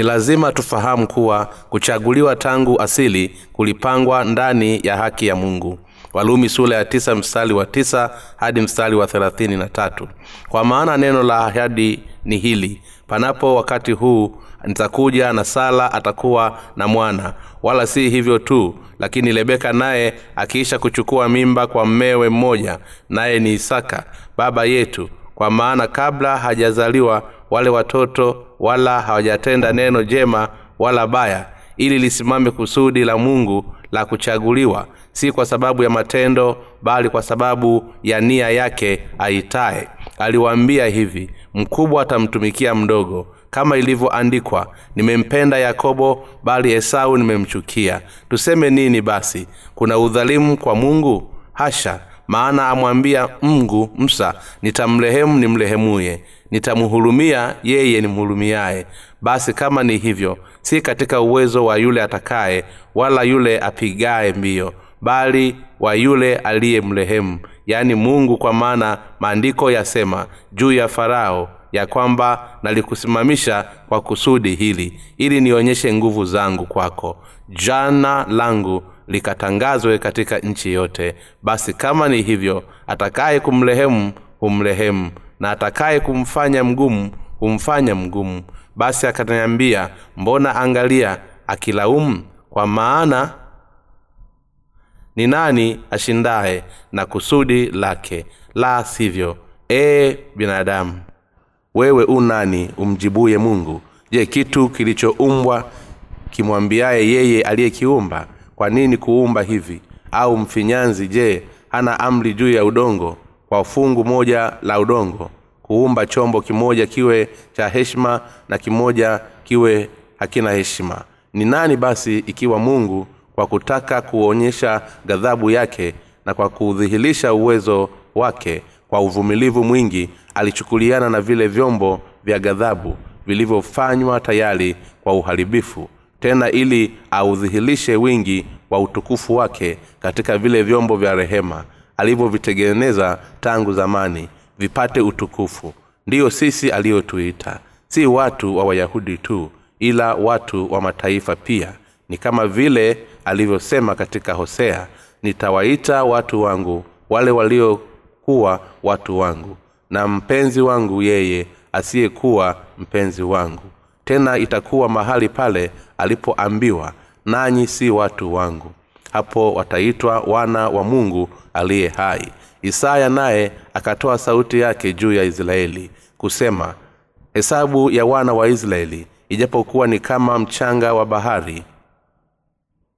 ni lazima tufahamu kuwa kuchaguliwa tangu asili kulipangwa ndani ya haki ya mungu. Walumi sula ya tisa mstari wa tisa hadi mstari wa thelathini na tatu. Kwa maana neno la ahadi ni hili panapo wakati huu nitakuja na sala atakuwa na mwana. Wala si hivyo tu lakini rebeka naye akiisha kuchukua mimba kwa mmewe mmoja naye ni isaka baba yetu. Kwa maana kabla hajazaliwa wale watoto wala hawajatenda neno jema wala baya ili lisimame kusudi la mungu la kuchaguliwa si kwa sababu ya matendo bali kwa sababu ya nia yake aitaye. Aliwaambia hivi mkubwa atamtumikia mdogo. Kama ilivyoandikwa nimempenda yakobo bali esau nimemchukia. Tuseme nini basi? Kuna udhalimu kwa mungu? Hasha! Maana amwambia mungu msa nitamrehemu nimrehemuye nitamhurumia yeye nimhurumiaye. Basi kama ni hivyo si katika uwezo wa yule atakaye wala yule apigaye mbio bali wa yule aliye mrehemu. Yaani mungu kwa maana maandiko yasema juu ya farao ya kwamba nalikusimamisha kwa kusudi hili ili nionyeshe nguvu zangu kwako. Jana langu likatangazwe katika nchi yote. Basi kama ni hivyo atakaye kumrehemu humrehemu na atakaye kumfanya mgumu humfanya mgumu. Basi akaniambia mbona angalia akilaumu? Kwa maana ni nani ashindaye na kusudi lake? La sivyo ee binadamu wewe u nani umjibuye mungu? Je kitu kilichoumbwa kimwambiaye yeye aliyekiumba? Kwa nini kuumba hivi? Au mfinyanzi je hana amri juu ya udongo kwa fungu moja la udongo kuumba chombo kimoja kiwe cha heshima na kimoja kiwe hakina heshima. Ni nani basi ikiwa mungu kwa kutaka kuonyesha ghadhabu yake na kwa kudhihirisha uwezo wake kwa uvumilivu mwingi alichukuliana na vile vyombo vya ghadhabu vilivyofanywa tayari kwa uharibifu tena ili audhihirishe wingi wa utukufu wake katika vile vyombo vya rehema alivyovitengeneza tangu zamani vipate utukufu. Ndiyo sisi aliyotuita. Si watu wa wayahudi tu ila watu wa mataifa pia. Ni kama vile alivyosema katika hosea nitawaita watu wangu wale waliokuwa watu wangu na mpenzi wangu yeye asiyekuwa mpenzi wangu. Tena itakuwa mahali pale alipoambiwa nanyi si watu wangu hapo wataitwa wana wa mungu aliye hai. Isaya naye akatoa sauti yake juu ya israeli kusema hesabu ya wana wa israeli ijapokuwa ni kama mchanga wa bahari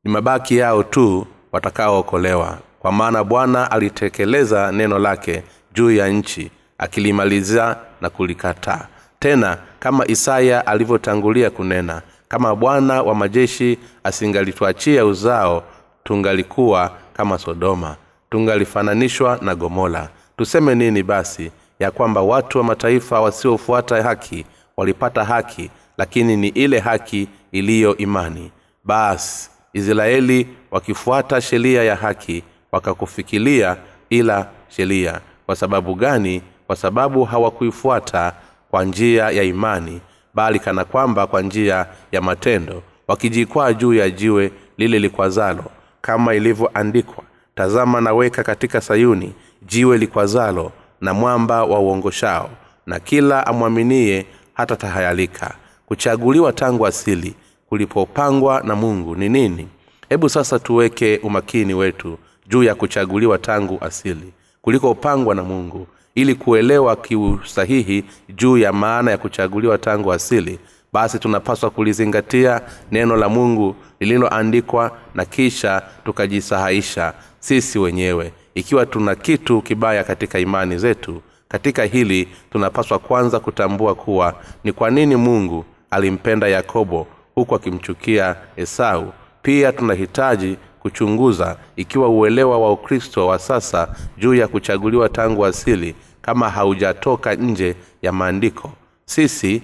ni mabaki yao tu watakaookolewa. Kwa maana bwana alitekeleza neno lake juu ya nchi akilimaliza na kulikataa. Tena kama isaya alivyotangulia kunena kama bwana wa majeshi asingalituachia uzao tungalikuwa kama sodoma tungalifananishwa na gomola tuseme nini basi ya kwamba watu wa mataifa wasiofuata haki walipata haki lakini ni ile haki iliyo imani. Basi israeli wakifuata sheria ya haki wakakufikilia ila sheria. Kwa sababu gani? Kwa sababu hawakuifuata kwa njia ya imani bali kana kwamba kwa njia ya matendo wakijikwaa juu ya jiwe lile likwazalo kama ilivyoandikwa tazama naweka katika sayuni jiwe likwazalo na mwamba wa uongoshao na kila amwaminie hata tahayalika kuchaguliwa tangu asili kulipopangwa na mungu ni nini? Hebu sasa tuweke umakini wetu juu ya kuchaguliwa tangu asili kulikopangwa na mungu ili kuelewa kiusahihi juu ya maana ya kuchaguliwa tangu asili. Basi tunapaswa kulizingatia neno la mungu lililoandikwa na kisha tukajisahaisha sisi wenyewe. Ikiwa tuna kitu kibaya katika imani zetu katika hili tunapaswa kwanza kutambua kuwa ni kwa nini mungu alimpenda yakobo huku akimchukia esau. Pia tunahitaji kuchunguza ikiwa uelewa wa ukristo wa sasa juu ya kuchaguliwa tangu asili kama haujatoka nje ya maandiko. Sisi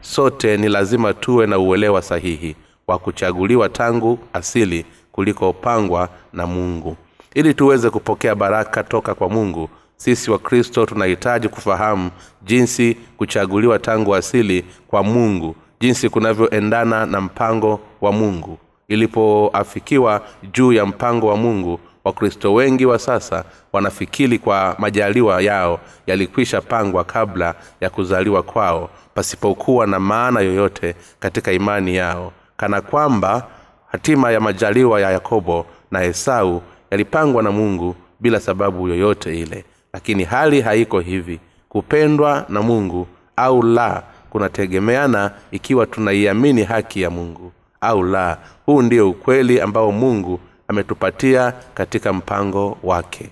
sote ni lazima tuwe na uelewa sahihi wa kuchaguliwa tangu asili kulikopangwa na mungu. Ili tuweze kupokea baraka toka kwa mungu sisi wa kristo tunahitaji kufahamu jinsi kuchaguliwa tangu asili kwa mungu jinsi kunavyoendana na mpango wa mungu. Ilipoafikiwa juu ya mpango wa mungu wakristo wengi wa sasa wanafikiri kwa majaliwa yao yalikwisha pangwa kabla ya kuzaliwa kwao pasipokuwa na maana yoyote katika imani yao kana kwamba hatima ya majaliwa ya yakobo na esau yalipangwa na mungu bila sababu yoyote ile. Lakini hali haiko hivi. Kupendwa na mungu au la kunategemeana ikiwa tunaiamini haki ya mungu au la. Huu ndio ukweli ambao mungu ametupatia katika mpango wake.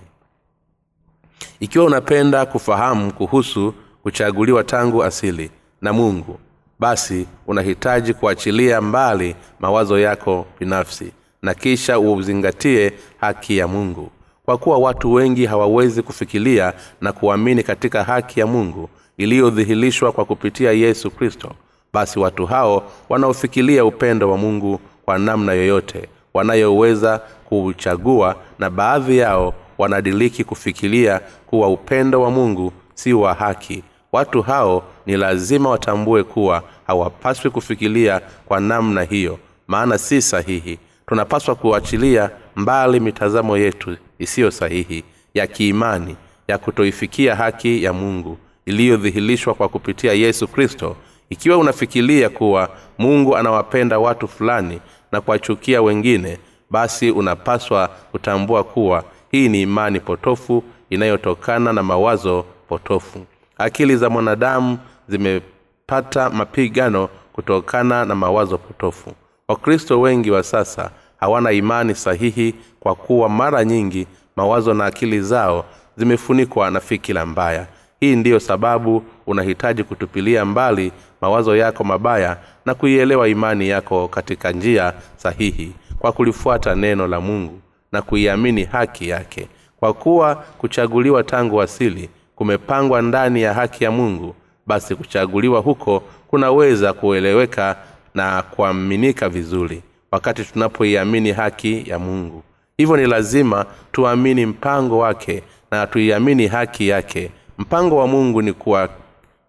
Ikiwa unapenda kufahamu kuhusu kuchaguliwa tangu asili na mungu basi unahitaji kuachilia mbali mawazo yako binafsi na kisha uzingatie haki ya mungu. Kwa kuwa watu wengi hawawezi kufikiria na kuamini katika haki ya mungu iliyodhihirishwa kwa kupitia yesu kristo basi watu hao wanaofikiria upendo wa mungu kwa namna yoyote wanayoweza kuuchagua na baadhi yao wanadiliki kufikiria kuwa upendo wa mungu si wa haki. Watu hao ni lazima watambue kuwa hawapaswi kufikiria kwa namna hiyo maana si sahihi. Tunapaswa kuachilia mbali mitazamo yetu isiyo sahihi ya kiimani ya kutoifikia haki ya mungu iliyodhihirishwa kwa kupitia yesu kristo. Ikiwa unafikiria kuwa mungu anawapenda watu fulani na kuwachukia wengine basi unapaswa kutambua kuwa hii ni imani potofu inayotokana na mawazo potofu. Akili za mwanadamu zimepata mapigano kutokana na mawazo potofu. Wakristo wengi wa sasa hawana imani sahihi kwa kuwa mara nyingi mawazo na akili zao zimefunikwa na fikira mbaya. Hii ndiyo sababu unahitaji kutupilia mbali mawazo yako mabaya na kuielewa imani yako katika njia sahihi kwa kulifuata neno la mungu na kuiamini haki yake. Kwa kuwa kuchaguliwa tangu asili kumepangwa ndani ya haki ya mungu basi kuchaguliwa huko kunaweza kueleweka na kuaminika vizuri wakati tunapoiamini haki ya mungu. Hivyo ni lazima tuamini mpango wake na tuiamini haki yake. Mpango wa mungu ni kuwa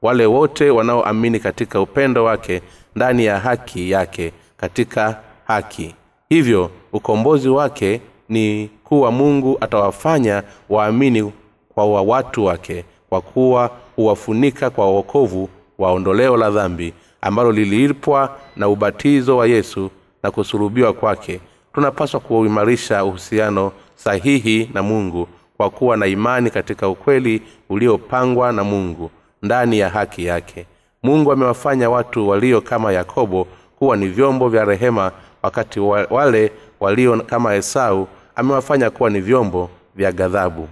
wale wote wanaoamini katika upendo wake ndani ya haki yake katika haki. Hivyo ukombozi wake ni kuwa mungu atawafanya waamini kwa wa watu wake kwa kuwa huwafunika kwa uokovu wa ondoleo la dhambi ambalo lililipwa na ubatizo wa yesu na kusulubiwa kwake. Tunapaswa kuimarisha uhusiano sahihi na mungu kwa kuwa na imani katika ukweli uliopangwa na mungu ndani ya haki yake. Mungu amewafanya watu walio kama yakobo kuwa ni vyombo vya rehema wakati wale walio kama esau amewafanya kuwa ni vyombo vya ghadhabu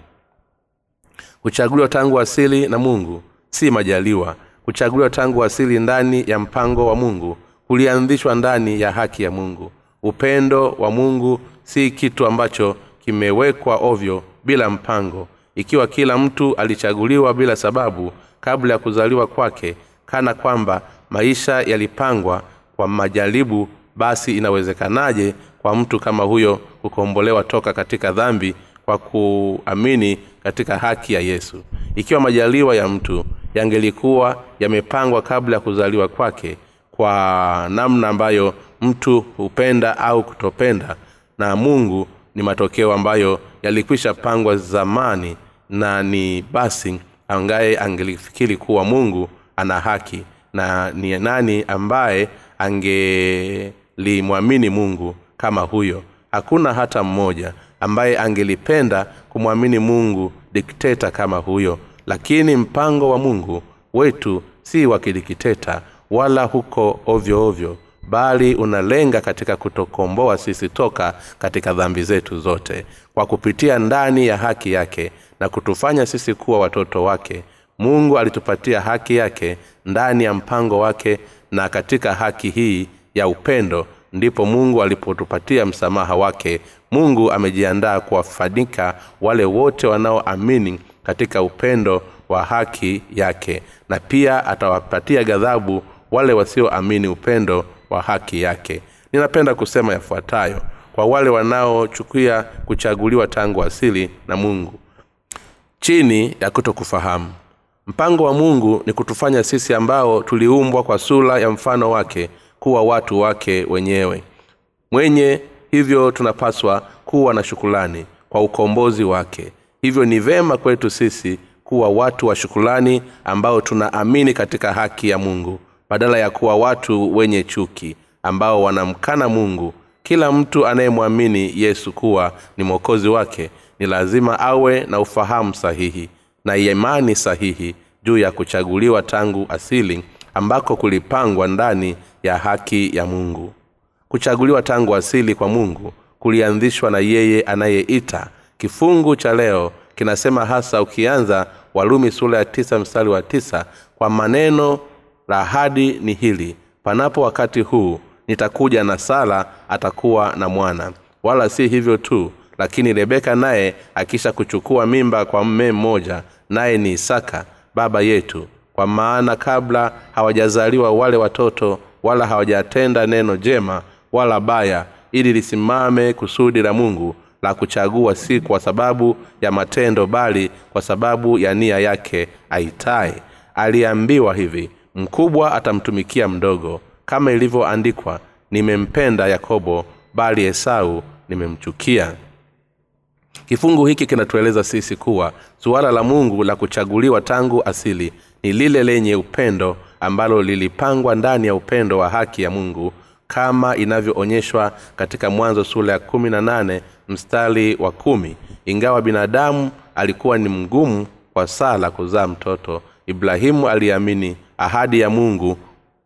kuchaguliwa tangu asili na mungu si majaliwa. Kuchaguliwa tangu asili ndani ya mpango wa mungu kulianzishwa ndani ya haki ya mungu. Upendo wa mungu si kitu ambacho kimewekwa ovyo bila mpango. Ikiwa kila mtu alichaguliwa bila sababu kabla ya kuzaliwa kwake kana kwamba maisha yalipangwa kwa majaribu basi inawezekanaje kwa mtu kama huyo kukombolewa toka katika dhambi kwa kuamini katika haki ya yesu. Ikiwa majaliwa ya mtu yangelikuwa yamepangwa kabla ya kuzaliwa kwake kwa namna ambayo mtu hupenda au kutopenda na mungu ni matokeo ambayo yalikwisha pangwa zamani na ni basi angaye angelifikiri kuwa mungu ana haki na ni nani ambaye angelimwamini mungu kama huyo? Hakuna hata mmoja ambaye angelipenda kumwamini mungu dikteta kama huyo. Lakini mpango wa mungu wetu si wa kidikteta wala huko ovyo ovyo bali unalenga katika kutokomboa sisi toka katika dhambi zetu zote. Kwa kupitia ndani ya haki yake na kutufanya sisi kuwa watoto wake mungu alitupatia haki yake ndani ya mpango wake na katika haki hii ya upendo ndipo mungu alipotupatia msamaha wake mungu amejiandaa kuwafanika wale wote wanaoamini katika upendo wa haki yake na pia atawapatia ghadhabu wale wasioamini upendo wa haki yake. Ninapenda kusema yafuatayo kwa wale wanaochukia kuchaguliwa tangu asili na mungu. Chini ya kutokufahamu. Mpango wa mungu ni kutufanya sisi ambao tuliumbwa kwa sura ya mfano wake kuwa watu wake wenyewe. Mwenye hivyo tunapaswa kuwa na shukulani kwa ukombozi wake. Hivyo ni vema kwetu sisi kuwa watu wa shukulani ambao tunaamini katika haki ya mungu badala ya kuwa watu wenye chuki ambao wanamkana mungu. Kila mtu anayemwamini yesu kuwa ni mwokozi wake ni lazima awe na ufahamu sahihi na imani sahihi juu ya kuchaguliwa tangu asili ambako kulipangwa ndani ya haki ya mungu kuchaguliwa tangu asili kwa mungu kulianzishwa na yeye anayeita. Kifungu cha leo kinasema hasa ukianza walumi sura ya tisa mstari wa tisa kwa maneno la ahadi ni hili panapo wakati huu nitakuja na sala atakuwa na mwana. Wala si hivyo tu lakini rebeka naye akisha kuchukua mimba kwa mme mmoja naye ni isaka baba yetu. Kwa maana kabla hawajazaliwa wale watoto wala hawajatenda neno jema wala baya ili lisimame kusudi la mungu la kuchagua si kwa sababu ya matendo bali kwa sababu ya nia yake aitaye. Aliambiwa hivi mkubwa atamtumikia mdogo. Kama ilivyoandikwa nimempenda yakobo bali esau nimemchukia. Kifungu hiki kinatueleza sisi kuwa suala la mungu la kuchaguliwa tangu asili ni lile lenye upendo ambalo lilipangwa ndani ya upendo wa haki ya mungu kama inavyoonyeshwa katika mwanzo sura ya kumi na nane mstari wa kumi. Ingawa binadamu alikuwa ni mgumu kwa sala kuzaa mtoto ibrahimu aliamini ahadi ya mungu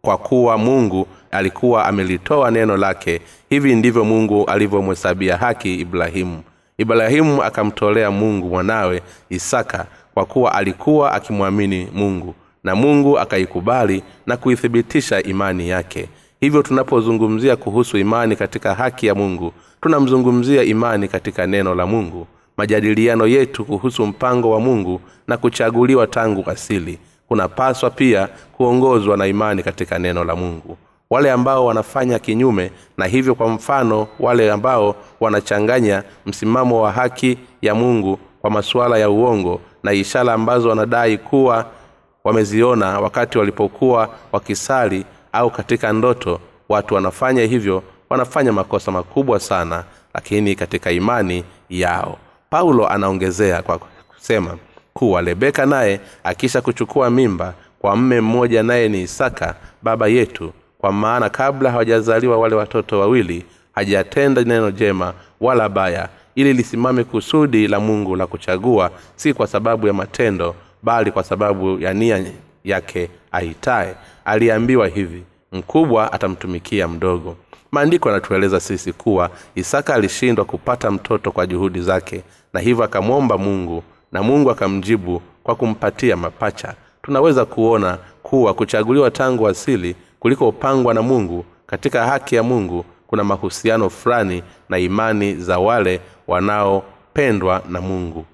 kwa kuwa mungu alikuwa amelitoa neno lake. Hivi ndivyo mungu alivyomhesabia haki ibrahimu. Ibrahimu akamtolea mungu mwanawe isaka kwa kuwa alikuwa akimwamini mungu na mungu akaikubali na kuithibitisha imani yake hivyo tunapozungumzia kuhusu imani katika haki ya mungu tunamzungumzia imani katika neno la mungu majadiliano yetu kuhusu mpango wa mungu na kuchaguliwa tangu asili. Kunapaswa pia kuongozwa na imani katika neno la mungu. Wale ambao wanafanya kinyume na hivyo kwa mfano wale ambao wanachanganya msimamo wa haki ya mungu kwa masuala ya uongo na ishara ambazo wanadai kuwa wameziona wakati walipokuwa wakisali au katika ndoto watu wanafanya hivyo wanafanya makosa makubwa sana lakini katika imani yao. Paulo anaongezea kwa kusema kuwa rebeka naye akisha kuchukua mimba kwa mme mmoja naye ni isaka baba yetu kwa maana kabla hawajazaliwa wale watoto wawili hajatenda neno jema wala baya ili lisimame kusudi la mungu la kuchagua si kwa sababu ya matendo bali kwa sababu ya nia yake aitaye aliambiwa hivi mkubwa atamtumikia mdogo. Maandiko yanatueleza sisi kuwa isaka alishindwa kupata mtoto kwa juhudi zake na hivyo akamwomba mungu na mungu akamjibu kwa kumpatia mapacha. Tunaweza kuona kuwa kuchaguliwa tangu asili kulikopangwa na mungu katika haki ya mungu kuna mahusiano fulani na imani za wale wanaopendwa na mungu.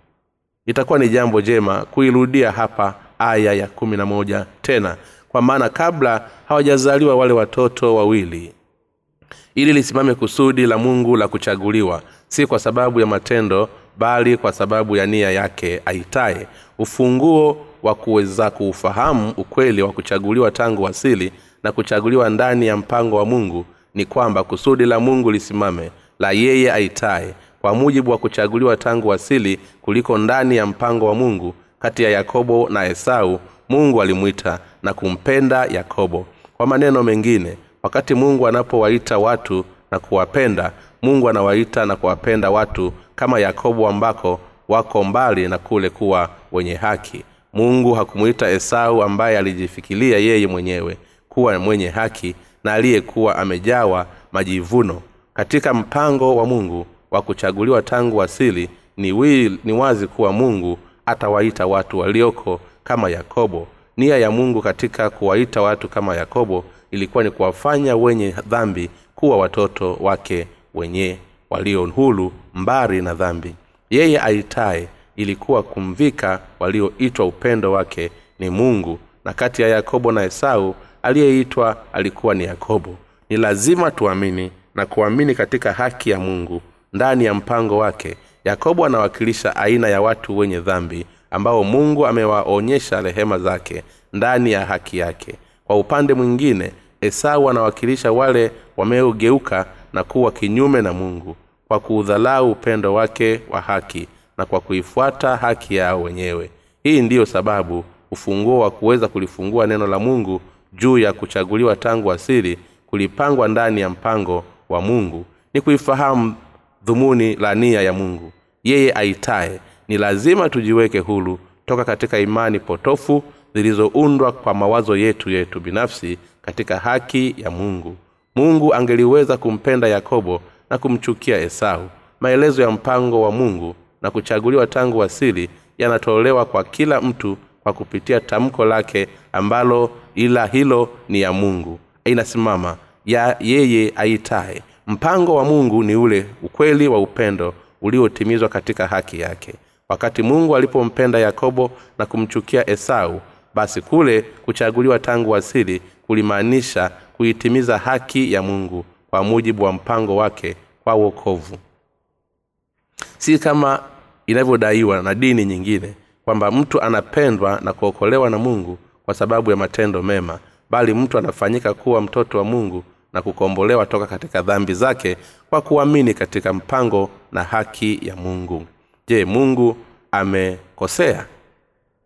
Itakuwa ni jambo jema kuirudia hapa aya ya kumi na moja tena. Kwa maana kabla hawajazaliwa wale watoto wawili ili lisimame kusudi la mungu la kuchaguliwa si kwa sababu ya matendo bali kwa sababu ya nia yake aitaye. Ufunguo wa kuweza kuufahamu ukweli wa kuchaguliwa tangu asili na kuchaguliwa ndani ya mpango wa mungu ni kwamba kusudi la mungu lisimame la yeye aitaye. Kwa mujibu wa kuchaguliwa tangu asili kuliko ndani ya mpango wa mungu kati ya yakobo na esau mungu alimwita na kumpenda yakobo. Kwa maneno mengine wakati mungu anapowaita watu na kuwapenda mungu anawaita na kuwapenda watu kama yakobo ambako wako mbali na kule kuwa wenye haki. Mungu hakumwita esau ambaye alijifikilia yeye mwenyewe kuwa mwenye haki na aliyekuwa amejawa majivuno. Katika mpango wa mungu wa kuchaguliwa tangu asili ni, ni wazi kuwa mungu atawaita watu walioko kama yakobo. Nia ya mungu katika kuwaita watu kama yakobo ilikuwa ni kuwafanya wenye dhambi kuwa watoto wake wenye walio hulu mbari na dhambi. Yeye aitaye ilikuwa kumvika walioitwa upendo wake ni mungu na kati ya yakobo na esau aliyeitwa alikuwa ni yakobo. Ni lazima tuamini na kuamini katika haki ya mungu ndani ya mpango wake yakobo anawakilisha aina ya watu wenye dhambi ambao mungu amewaonyesha rehema zake ndani ya haki yake. Kwa upande mwingine esau anawakilisha wale wameogeuka na kuwa kinyume na mungu kwa kuudhalau upendo wake wa haki na kwa kuifuata haki yao wenyewe. Hii ndiyo sababu ufunguo wa kuweza kulifungua neno la mungu juu ya kuchaguliwa tangu asili kulipangwa ndani ya mpango wa mungu. Ni kuifahamu dhumuni la nia ya mungu. Yeye aitaye ni lazima tujiweke hulu toka katika imani potofu zilizoundwa kwa mawazo yetu yetu binafsi katika haki ya mungu. Mungu angeliweza kumpenda yakobo na kumchukia esau. Maelezo ya mpango wa mungu na kuchaguliwa tangu asili yanatolewa kwa kila mtu kwa kupitia tamko lake ambalo ila hilo ni ya mungu. Inasimama ya yeye aitaye mpango wa mungu ni ule ukweli wa upendo uliotimizwa katika haki yake. Wakati mungu alipompenda yakobo na kumchukia esau basi kule kuchaguliwa tangu asili kulimaanisha kuitimiza haki ya mungu kwa mujibu wa mpango wake kwa wokovu. Si kama inavyodaiwa na dini nyingine kwamba mtu anapendwa na kuokolewa na mungu kwa sababu ya matendo mema bali mtu anafanyika kuwa mtoto wa mungu na kukombolewa toka katika dhambi zake kwa kuamini katika mpango na haki ya mungu. Je mungu amekosea?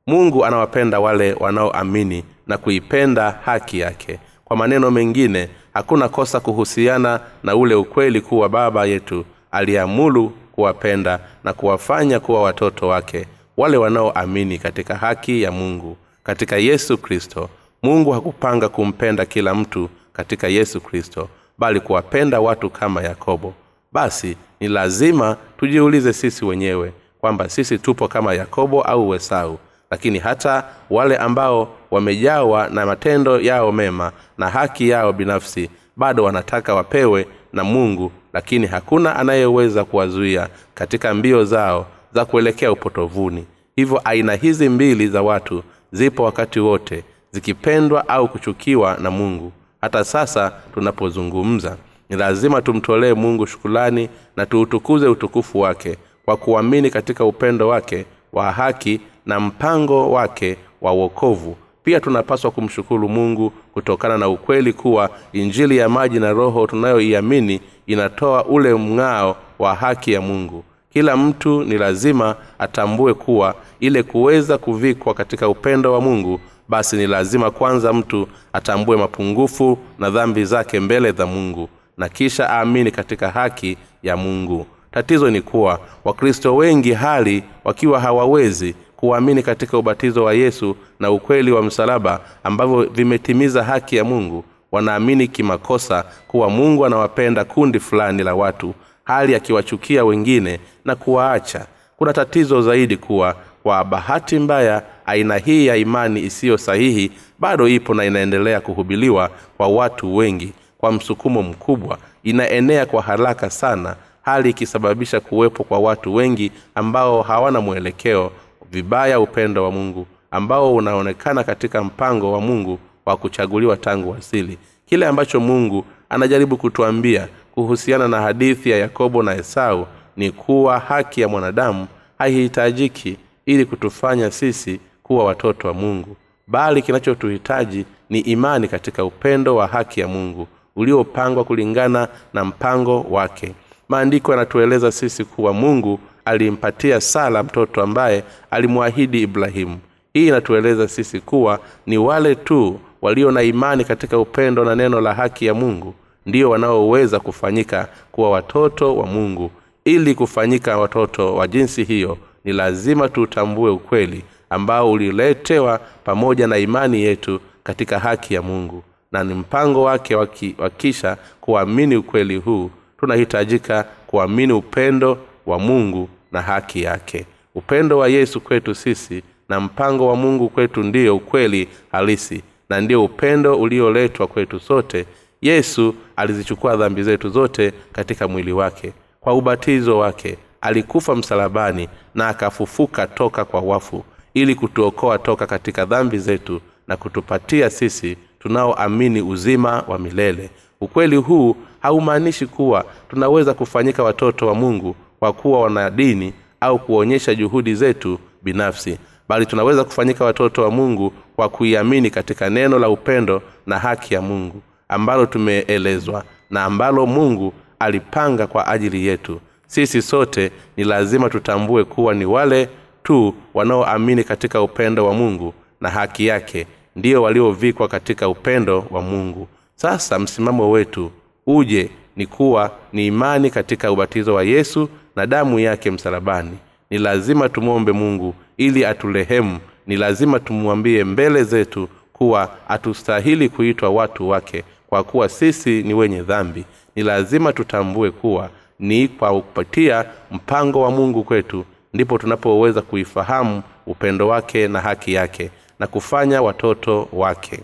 Mungu anawapenda wale wanaoamini na kuipenda haki yake. Kwa maneno mengine hakuna kosa kuhusiana na ule ukweli kuwa baba yetu aliamulu kuwapenda na kuwafanya kuwa watoto wake wale wanaoamini katika haki ya mungu. Katika yesu kristo mungu hakupanga kumpenda kila mtu katika yesu kristo bali kuwapenda watu kama yakobo basi ni lazima tujiulize sisi wenyewe kwamba sisi tupo kama yakobo au esau lakini hata wale ambao wamejawa na matendo yao mema na haki yao binafsi bado wanataka wapewe na mungu lakini hakuna anayeweza kuwazuia katika mbio zao za kuelekea upotovuni hivyo aina hizi mbili za watu zipo wakati wote zikipendwa au kuchukiwa na mungu hata sasa tunapozungumza ni lazima tumtolee mungu shukulani na tuutukuze utukufu wake kwa kuamini katika upendo wake wa haki na mpango wake wa uokovu pia tunapaswa kumshukuru mungu kutokana na ukweli kuwa injili ya maji na roho tunayoiamini inatoa ule mng'ao wa haki ya mungu. Kila mtu ni lazima atambue kuwa ile kuweza kuvikwa katika upendo wa mungu basi ni lazima kwanza mtu atambue mapungufu na dhambi zake mbele za mungu na kisha aamini katika haki ya mungu. Tatizo ni kuwa wakristo wengi hali wakiwa hawawezi kuamini katika ubatizo wa yesu na ukweli wa msalaba ambavyo vimetimiza haki ya mungu. Wanaamini kimakosa kuwa mungu anawapenda kundi fulani la watu hali akiwachukia wengine na kuwaacha. Kuna tatizo zaidi kuwa kwa bahati mbaya aina hii ya imani isiyo sahihi bado ipo na inaendelea kuhubiliwa kwa watu wengi kwa msukumo mkubwa. Inaenea kwa haraka sana hali ikisababisha kuwepo kwa watu wengi ambao hawana mwelekeo vibaya upendo wa mungu ambao unaonekana katika mpango wa mungu wa kuchaguliwa tangu asili. Kile ambacho mungu anajaribu kutuambia kuhusiana na hadithi ya yakobo na esau ni kuwa haki ya mwanadamu haihitajiki ili kutufanya sisi kuwa watoto wa mungu. Bali kinachotuhitaji ni imani katika upendo wa haki ya mungu uliopangwa kulingana na mpango wake. Maandiko yanatueleza sisi kuwa mungu alimpatia sala mtoto ambaye alimwahidi ibrahimu. Hii inatueleza sisi kuwa ni wale tu walio na imani katika upendo na neno la haki ya mungu ndio wanaoweza kufanyika kuwa watoto wa mungu. Ili kufanyika watoto wa jinsi hiyo ni lazima tuutambue ukweli ambao uliletewa pamoja na imani yetu katika haki ya mungu. Na ni mpango wake wakisha kuamini ukweli huu. Tunahitajika kuamini upendo wa mungu na haki yake. Upendo wa yesu kwetu sisi na mpango wa mungu kwetu ndiyo ukweli halisi. Na ndiyo upendo ulioletwa kwetu sote. Yesu alizichukua dhambi zetu zote katika mwili wake. Kwa ubatizo wake alikufa msalabani na akafufuka toka kwa wafu ili kutuokoa toka katika dhambi zetu na kutupatia sisi tunaoamini uzima wa milele. Ukweli huu haumaanishi kuwa tunaweza kufanyika watoto wa mungu kwa kuwa wana dini au kuonyesha juhudi zetu binafsi bali tunaweza kufanyika watoto wa mungu kwa kuiamini katika neno la upendo na haki ya mungu ambalo tumeelezwa na ambalo mungu alipanga kwa ajili yetu sisi sote ni lazima tutambue kuwa ni wale tu wanaoamini katika upendo wa mungu na haki yake ndio waliovikwa katika upendo wa mungu. Sasa msimamo wetu uje ni kuwa ni imani katika ubatizo wa yesu na damu yake msalabani. Ni lazima tumwombe mungu ili atulehemu. Ni lazima tumwambie mbele zetu kuwa hatustahili kuitwa watu wake kwa kuwa sisi ni wenye dhambi. Ni lazima tutambue kuwa ni kwa kupatia mpango wa mungu kwetu ndipo tunapoweza kuifahamu upendo wake na haki yake na kufanya watoto wake.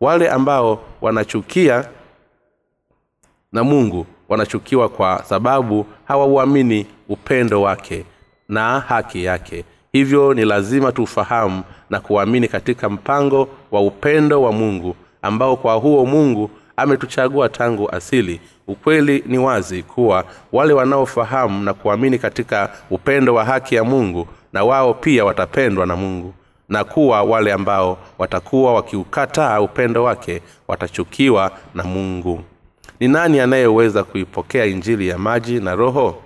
Wale ambao wanachukia na mungu wanachukiwa kwa sababu hawauamini upendo wake na haki yake. Hivyo ni lazima tufahamu na kuamini katika mpango wa upendo wa mungu ambao kwa huo mungu ametuchagua tangu asili ukweli ni wazi kuwa wale wanaofahamu na kuamini katika upendo wa haki ya mungu na wao pia watapendwa na mungu na kuwa wale ambao watakuwa wakiukataa upendo wake watachukiwa na mungu. Ni nani anayeweza kuipokea injili ya maji na roho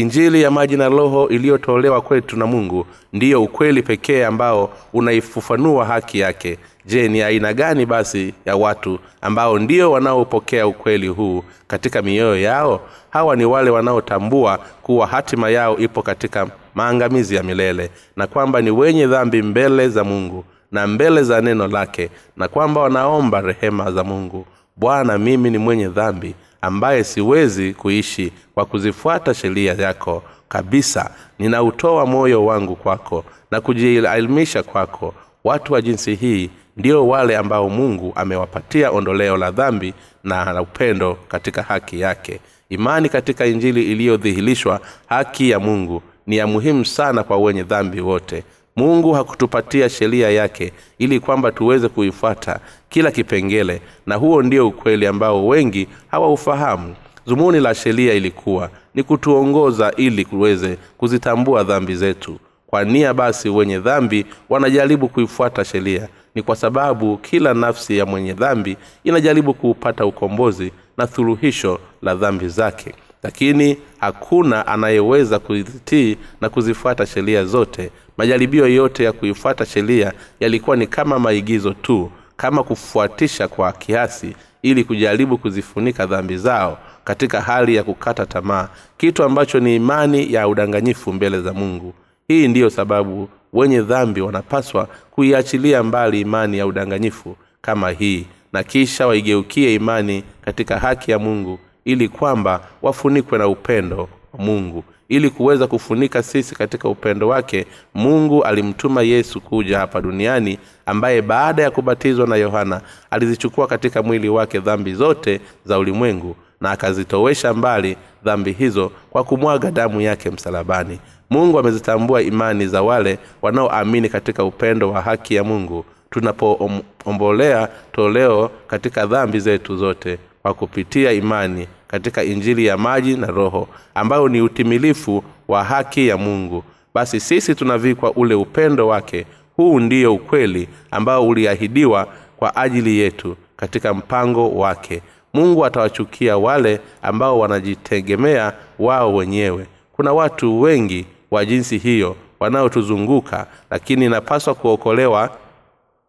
injili ya maji na roho iliyotolewa kwetu na mungu ndiyo ukweli pekee ambao unaifufanua haki yake. Je ni aina gani basi ya watu ambao ndio wanaopokea ukweli huu katika mioyo yao? Hawa ni wale wanaotambua kuwa hatima yao ipo katika maangamizi ya milele na kwamba ni wenye dhambi mbele za mungu na mbele za neno lake na kwamba wanaomba rehema za mungu. Bwana mimi ni mwenye dhambi ambaye siwezi kuishi kwa kuzifuata sheria yako kabisa. Ninautoa moyo wangu kwako na kujielimisha kwako. Watu wa jinsi hii ndio wale ambao mungu amewapatia ondoleo la dhambi na la upendo katika haki yake. Imani katika injili iliyodhihirishwa haki ya mungu ni ya muhimu sana kwa wenye dhambi wote mungu hakutupatia sheria yake ili kwamba tuweze kuifuata kila kipengele na huo ndio ukweli ambao wengi hawaufahamu. Zumuni la sheria ilikuwa ni kutuongoza ili tuweze kuzitambua dhambi zetu. Kwa nia basi wenye dhambi wanajaribu kuifuata sheria. Ni kwa sababu kila nafsi ya mwenye dhambi inajaribu kuupata ukombozi na thuruhisho la dhambi zake. Lakini hakuna anayeweza kuzitii na kuzifuata sheria zote majaribio yote ya kuifuata sheria yalikuwa ni kama maigizo tu kama kufuatisha kwa kiasi ili kujaribu kuzifunika dhambi zao katika hali ya kukata tamaa kitu ambacho ni imani ya udanganyifu mbele za mungu. Hii ndiyo sababu wenye dhambi wanapaswa kuiachilia mbali imani ya udanganyifu kama hii na kisha waigeukie imani katika haki ya mungu ili kwamba wafunikwe na upendo mungu. Ili kuweza kufunika sisi katika upendo wake mungu alimtuma yesu kuja hapa duniani ambaye baada ya kubatizwa na yohana alizichukua katika mwili wake dhambi zote za ulimwengu na akazitowesha mbali dhambi hizo kwa kumwaga damu yake msalabani. Mungu amezitambua imani za wale wanaoamini katika upendo wa haki ya mungu. Tunapoombolea toleo katika dhambi zetu zote kwa kupitia imani katika injili ya maji na roho ambayo ni utimilifu wa haki ya mungu. Basi sisi tunavikwa ule upendo wake. Huu ndiyo ukweli ambao uliahidiwa kwa ajili yetu katika mpango wake. Mungu atawachukia wale ambao wanajitegemea wao wenyewe. Kuna watu wengi wa jinsi hiyo wanaotuzunguka lakini inapaswa kuokolewa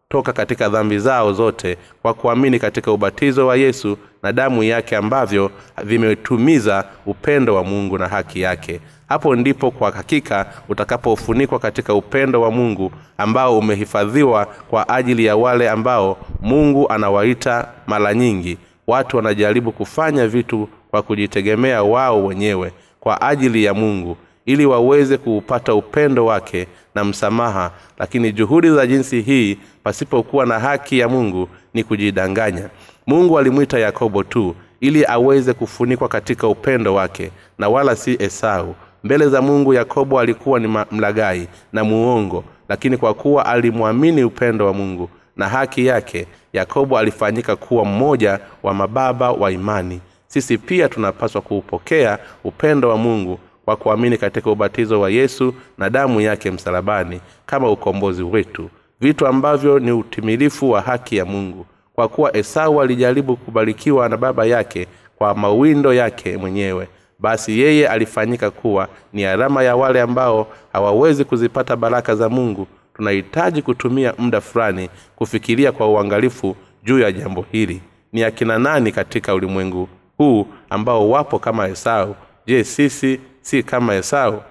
toka katika dhambi zao zote kwa kuamini katika ubatizo wa yesu na damu yake ambavyo vimetumiza upendo wa mungu na haki yake. Hapo ndipo kwa hakika utakapofunikwa katika upendo wa mungu ambao umehifadhiwa kwa ajili ya wale ambao mungu anawaita mara nyingi. Watu wanajaribu kufanya vitu kwa kujitegemea wao wenyewe kwa ajili ya mungu ili waweze kuupata upendo wake na msamaha. Lakini juhudi za jinsi hii pasipokuwa na haki ya mungu ni kujidanganya mungu alimwita yakobo tu ili aweze kufunikwa katika upendo wake na wala si esau. Mbele za mungu yakobo alikuwa ni mlagai na muongo lakini kwa kuwa alimwamini upendo wa mungu na haki yake yakobo alifanyika kuwa mmoja wa mababa wa imani. Sisi pia tunapaswa kuupokea upendo wa mungu kwa kuamini katika ubatizo wa yesu na damu yake msalabani kama ukombozi wetu vitu ambavyo ni utimilifu wa haki ya mungu kwa kuwa esau alijaribu kubarikiwa na baba yake kwa mawindo yake mwenyewe. Basi yeye alifanyika kuwa ni alama ya wale ambao hawawezi kuzipata baraka za mungu. Tunahitaji kutumia muda fulani kufikiria kwa uangalifu juu ya jambo hili. Ni akina nani katika ulimwengu huu ambao wapo kama esau? Je sisi si kama esau?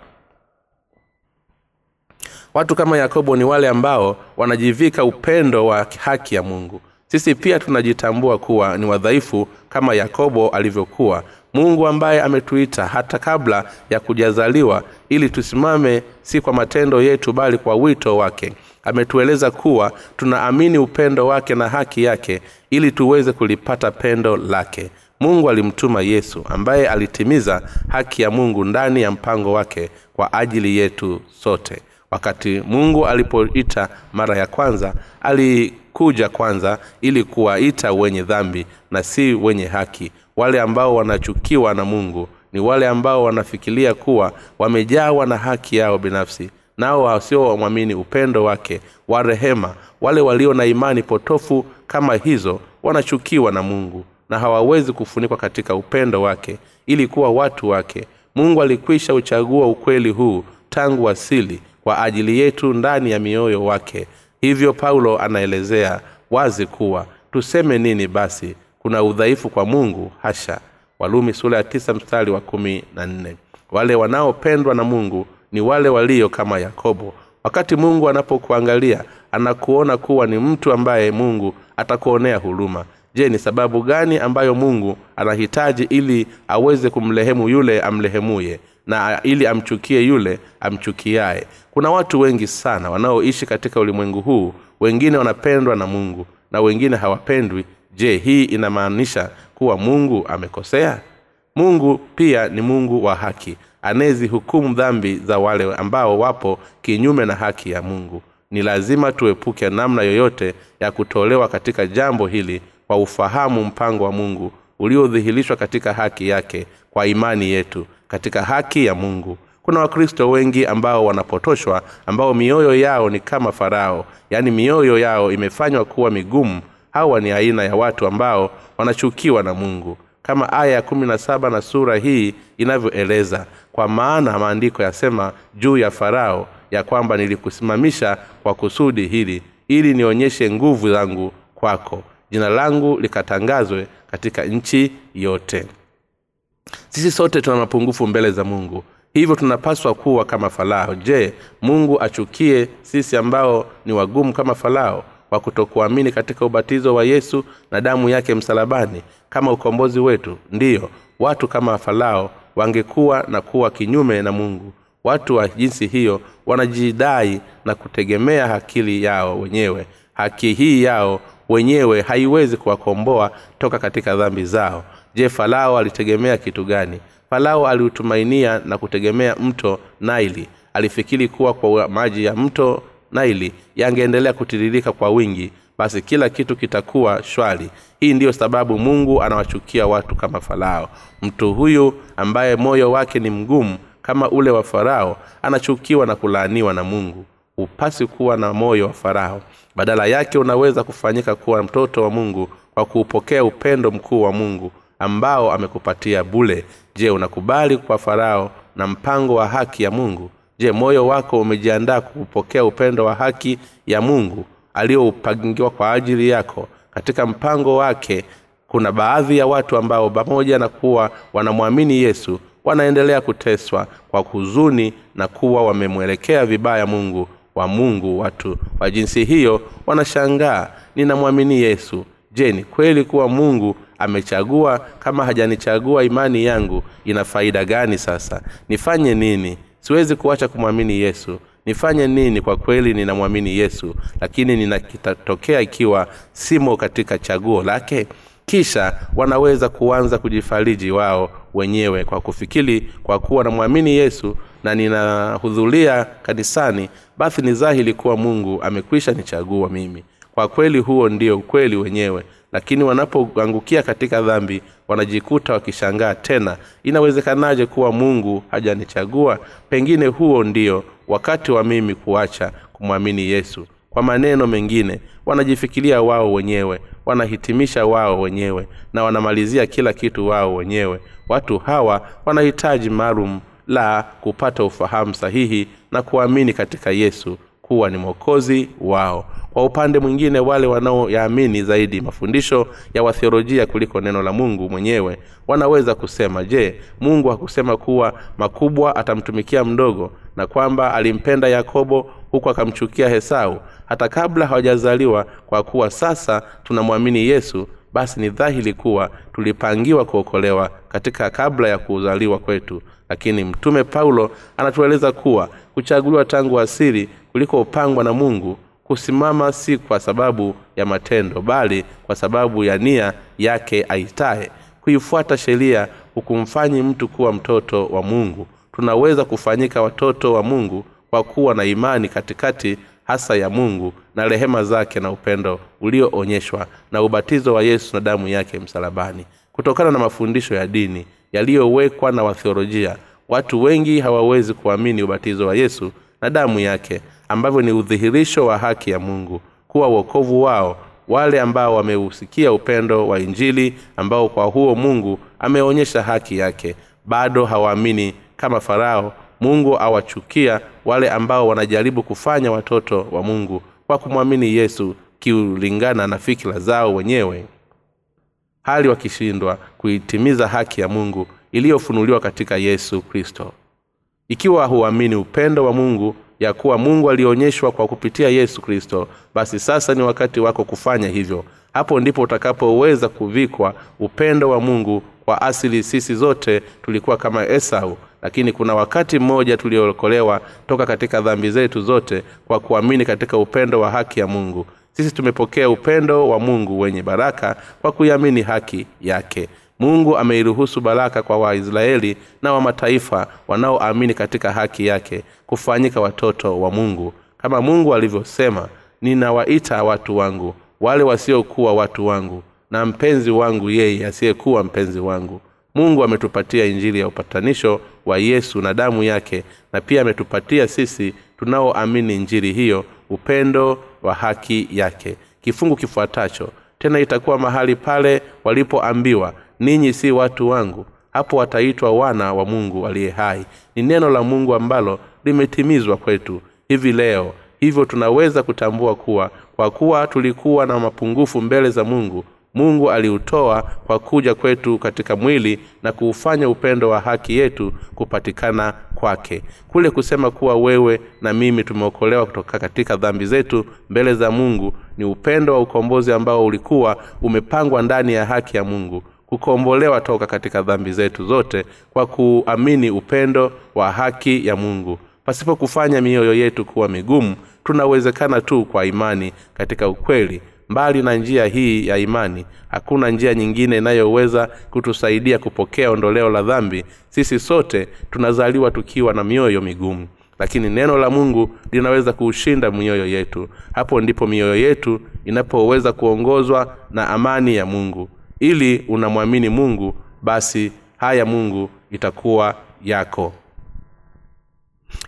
Watu kama yakobo ni wale ambao wanajivika upendo wa haki ya mungu sisi pia tunajitambua kuwa ni wadhaifu kama yakobo alivyokuwa mungu ambaye ametuita hata kabla ya kujazaliwa ili tusimame si kwa matendo yetu bali kwa wito wake. Ametueleza kuwa tunaamini upendo wake na haki yake ili tuweze kulipata pendo lake. Mungu alimtuma yesu ambaye alitimiza haki ya mungu ndani ya mpango wake kwa ajili yetu sote wakati mungu alipoita mara ya kwanza alikuja kwanza ili kuwaita wenye dhambi na si wenye haki. Wale ambao wanachukiwa na mungu ni wale ambao wanafikiria kuwa wamejawa na haki yao binafsi nao wasiowamwamini upendo wake wa rehema. Wale walio na imani potofu kama hizo wanachukiwa na mungu na hawawezi kufunikwa katika upendo wake ili kuwa watu wake. Mungu alikwisha uchagua ukweli huu tangu asili kwa ajili yetu ndani ya mioyo wake. Hivyo paulo anaelezea wazi kuwa tuseme nini basi kuna udhaifu kwa mungu hasha. Walumi sura ya tisa mstari wa kumi na nne. Wale wanaopendwa na mungu ni wale walio kama yakobo. Wakati mungu anapokuangalia anakuona kuwa ni mtu ambaye mungu atakuonea huruma je ni sababu gani ambayo mungu anahitaji ili aweze kumlehemu yule amlehemuye na ili amchukie yule amchukiaye? Kuna watu wengi sana wanaoishi katika ulimwengu huu wengine wanapendwa na mungu na wengine hawapendwi. Je hii inamaanisha kuwa mungu amekosea? Mungu pia ni mungu wa haki anayezihukumu dhambi za wale ambao wapo kinyume na haki ya mungu. Ni lazima tuepuke namna yoyote ya kutolewa katika jambo hili kwa ufahamu mpango wa mungu uliodhihirishwa katika haki yake kwa imani yetu katika haki ya mungu. Kuna wakristo wengi ambao wanapotoshwa ambao mioyo yao ni kama farao yaani mioyo yao imefanywa kuwa migumu. Hawa ni aina ya watu ambao wanachukiwa na mungu kama aya ya kumi na saba na sura hii inavyoeleza. Kwa maana maandiko yasema juu ya farao ya kwamba nilikusimamisha kwa kusudi hili ili nionyeshe nguvu zangu kwako jina langu likatangazwe katika nchi yote. Sisi sote tuna mapungufu mbele za mungu. Hivyo tunapaswa kuwa kama farao. Je mungu achukie sisi ambao ni wagumu kama farao kwa kutokuamini katika ubatizo wa yesu na damu yake msalabani kama ukombozi wetu? Ndiyo watu kama farao wangekuwa na kuwa kinyume na mungu. Watu wa jinsi hiyo wanajidai na kutegemea akili yao wenyewe. Haki hii yao wenyewe haiwezi kuwakomboa toka katika dhambi zao. Je farao alitegemea kitu gani? Farao aliutumainia na kutegemea mto naili. Alifikiri kuwa kwa maji ya mto naili yangeendelea kutiririka kwa wingi. Basi kila kitu kitakuwa shwari. Hii ndiyo sababu mungu anawachukia watu kama farao mtu huyu ambaye moyo wake ni mgumu kama ule wa farao anachukiwa na kulaaniwa na mungu hupasi kuwa na moyo wa farao. Badala yake unaweza kufanyika kuwa mtoto wa mungu kwa kuupokea upendo mkuu wa mungu ambao amekupatia bule. Je unakubali kwa farao na mpango wa haki ya mungu? Je moyo wako umejiandaa kuupokea upendo wa haki ya mungu aliyoupangiwa kwa ajili yako? Katika mpango wake kuna baadhi ya watu ambao pamoja na kuwa wanamwamini yesu wanaendelea kuteswa kwa huzuni na kuwa wamemwelekea vibaya mungu wa mungu watu wa jinsi hiyo wanashangaa ninamwamini yesu. Je ni kweli kuwa mungu amechagua? Kama hajanichagua imani yangu ina faida gani sasa? Nifanye nini? Siwezi kuacha kumwamini yesu. Nifanye nini? Kwa kweli ninamwamini yesu lakini ninakitokea ikiwa simo katika chaguo lake kisha wanaweza kuanza kujifariji wao wenyewe kwa kufikiri kwa kuwa namwamini yesu na ninahudhuria kanisani basi ni dhahiri kuwa mungu amekwisha nichagua mimi. Kwa kweli huo ndio ukweli wenyewe lakini wanapoangukia katika dhambi wanajikuta wakishangaa tena. Inawezekanaje kuwa mungu hajanichagua? Pengine huo ndio wakati wa mimi kuacha kumwamini yesu kwa maneno mengine wanajifikiria wao wenyewe wanahitimisha wao wenyewe na wanamalizia kila kitu wao wenyewe. Watu hawa wanahitaji maalum la kupata ufahamu sahihi na kuamini katika yesu kuwa ni mwokozi wao. Kwa upande mwingine wale wanaoyaamini zaidi mafundisho ya wathiolojia kuliko neno la mungu mwenyewe wanaweza kusema je mungu hakusema kuwa makubwa atamtumikia mdogo na kwamba alimpenda yakobo huku akamchukia hesau hata kabla hawajazaliwa kwa kuwa sasa tunamwamini yesu basi ni dhahiri kuwa tulipangiwa kuokolewa katika kabla ya kuzaliwa kwetu. Lakini mtume paulo anatueleza kuwa kuchaguliwa tangu asili kulikopangwa na mungu kusimama si kwa sababu ya matendo bali kwa sababu ya nia yake aitaye kuifuata sheria hukumfanyi mtu kuwa mtoto wa mungu tunaweza kufanyika watoto wa mungu kwa kuwa na imani katikati hasa ya mungu na rehema zake na upendo ulioonyeshwa na ubatizo wa yesu na damu yake msalabani. Kutokana na mafundisho ya dini yaliyowekwa na wathiolojia watu wengi hawawezi kuamini ubatizo wa yesu na damu yake ambavyo ni udhihirisho wa haki ya mungu kuwa uokovu wao wale ambao wameusikia upendo wa injili ambao kwa huo mungu ameonyesha haki yake. Bado hawaamini kama farao mungu awachukia wale ambao wanajaribu kufanya watoto wa mungu kwa kumwamini yesu kiulingana na fikira zao wenyewe. Hali wakishindwa kuitimiza haki ya mungu iliyofunuliwa katika yesu kristo. Ikiwa huamini upendo wa mungu ya kuwa mungu alionyeshwa kwa kupitia yesu kristo basi sasa ni wakati wako kufanya hivyo. Hapo ndipo utakapoweza kuvikwa upendo wa mungu kwa asili sisi zote tulikuwa kama esau lakini kuna wakati mmoja tuliookolewa toka katika dhambi zetu zote kwa kuamini katika upendo wa haki ya mungu. Sisi tumepokea upendo wa mungu wenye baraka kwa kuiamini haki yake. Mungu ameiruhusu baraka kwa waisraeli na wa mataifa wanaoamini katika haki yake kufanyika watoto wa mungu. Kama mungu alivyosema ninawaita watu wangu wale wasiokuwa watu wangu na mpenzi wangu yeye asiyekuwa mpenzi wangu. Mungu ametupatia injili ya upatanisho wa yesu na damu yake na pia ametupatia sisi tunaoamini njiri hiyo upendo wa haki yake. Kifungu kifuatacho tena itakuwa mahali pale walipoambiwa ninyi si watu wangu hapo wataitwa wana wa mungu aliye hai. Ni neno la mungu ambalo limetimizwa kwetu hivi leo. Hivyo tunaweza kutambua kuwa kwa kuwa tulikuwa na mapungufu mbele za mungu mungu aliutoa kwa kuja kwetu katika mwili na kuufanya upendo wa haki yetu kupatikana kwake. Kule kusema kuwa wewe na mimi tumeokolewa kutoka katika dhambi zetu mbele za mungu ni upendo wa ukombozi ambao ulikuwa umepangwa ndani ya haki ya mungu kukombolewa toka katika dhambi zetu zote kwa kuamini upendo wa haki ya mungu. Pasipo kufanya mioyo yetu kuwa migumu tunawezekana tu kwa imani katika ukweli mbali na njia hii ya imani hakuna njia nyingine inayoweza kutusaidia kupokea ondoleo la dhambi. Sisi sote tunazaliwa tukiwa na mioyo migumu lakini neno la mungu linaweza kuushinda mioyo yetu. Hapo ndipo mioyo yetu inapoweza kuongozwa na amani ya mungu. Ili unamwamini mungu basi haya mungu itakuwa yako.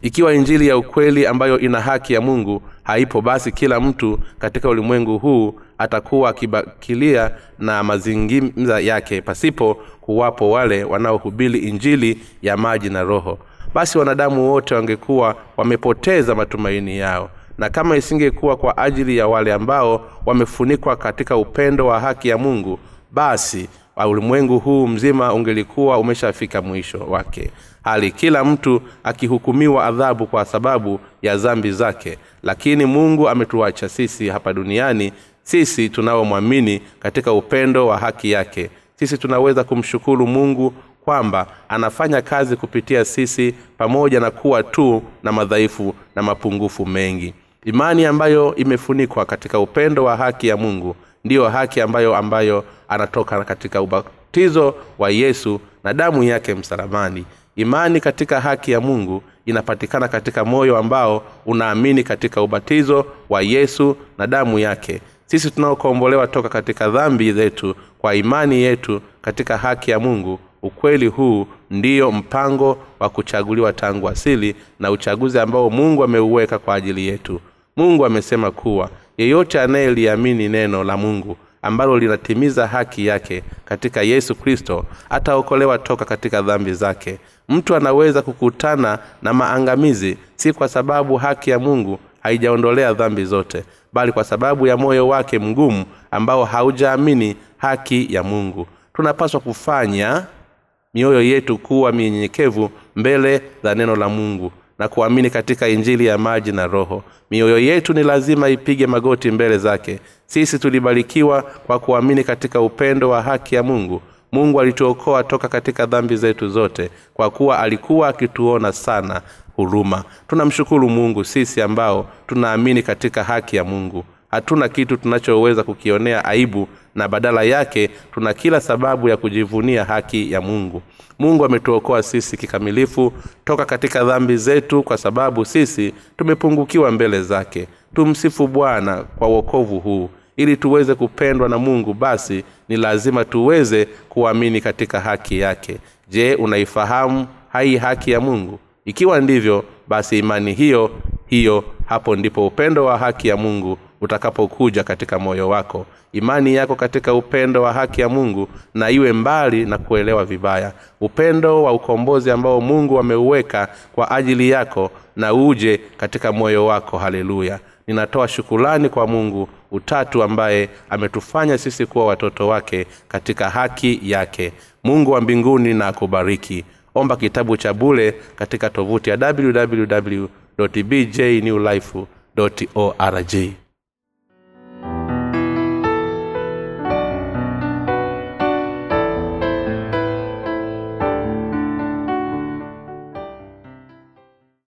Ikiwa injili ya ukweli ambayo ina haki ya mungu haipo basi kila mtu katika ulimwengu huu atakuwa akibakilia na mazingimza yake. Pasipo kuwapo wale wanaohubiri injili ya maji na roho. Basi wanadamu wote wangekuwa wamepoteza matumaini yao. Na kama isingekuwa kwa ajili ya wale ambao wamefunikwa katika upendo wa haki ya mungu basi ulimwengu huu mzima ungelikuwa umeshafika mwisho wake hali kila mtu akihukumiwa adhabu kwa sababu ya zambi zake. Lakini mungu ametuacha sisi hapa duniani sisi tunaomwamini katika upendo wa haki yake. Sisi tunaweza kumshukuru mungu kwamba anafanya kazi kupitia sisi pamoja na kuwa tu na madhaifu na mapungufu mengi. Imani ambayo imefunikwa katika upendo wa haki ya mungu ndiyo haki ambayo ambayo anatoka katika ubatizo wa yesu na damu yake msalamani imani katika haki ya mungu inapatikana katika moyo ambao unaamini katika ubatizo wa yesu na damu yake. Sisi tunaokombolewa toka katika dhambi zetu kwa imani yetu katika haki ya mungu ukweli huu ndiyo mpango wa kuchaguliwa tangu asili na uchaguzi ambao mungu ameuweka kwa ajili yetu. Mungu amesema kuwa yeyote anayeliamini neno la mungu ambalo linatimiza haki yake katika yesu kristo ataokolewa toka katika dhambi zake. Mtu anaweza kukutana na maangamizi si kwa sababu haki ya mungu haijaondolea dhambi zote bali kwa sababu ya moyo wake mgumu ambao haujaamini haki ya mungu. Tunapaswa kufanya mioyo yetu kuwa minyenyekevu mbele za neno la mungu na kuamini katika injili ya maji na roho. Mioyo yetu ni lazima ipige magoti mbele zake. Sisi tulibarikiwa kwa kuamini katika upendo wa haki ya mungu. Mungu alituokoa toka katika dhambi zetu zote kwa kuwa alikuwa akituona sana huruma. Tunamshukuru mungu sisi ambao tunaamini katika haki ya mungu hatuna kitu tunachoweza kukionea aibu na badala yake tuna kila sababu ya kujivunia haki ya mungu. Mungu ametuokoa sisi kikamilifu toka katika dhambi zetu kwa sababu sisi tumepungukiwa mbele zake. Tumsifu bwana kwa uokovu huu. Ili tuweze kupendwa na mungu basi ni lazima tuweze kuamini katika haki yake. Je unaifahamu? Hai haki ya mungu? Ikiwa ndivyo basi imani hiyo hiyo hapo ndipo upendo wa haki ya mungu utakapokuja katika moyo wako. Imani yako katika upendo wa haki ya mungu na iwe mbali na kuelewa vibaya. Upendo wa ukombozi ambao mungu ameuweka kwa ajili yako na uje katika moyo wako. Haleluya. Ninatoa shukulani kwa mungu utatu ambaye ametufanya sisi kuwa watoto wake katika haki yake. Mungu wa mbinguni na akubariki. Omba kitabu cha bule katika tovuti ya www bjnewlife org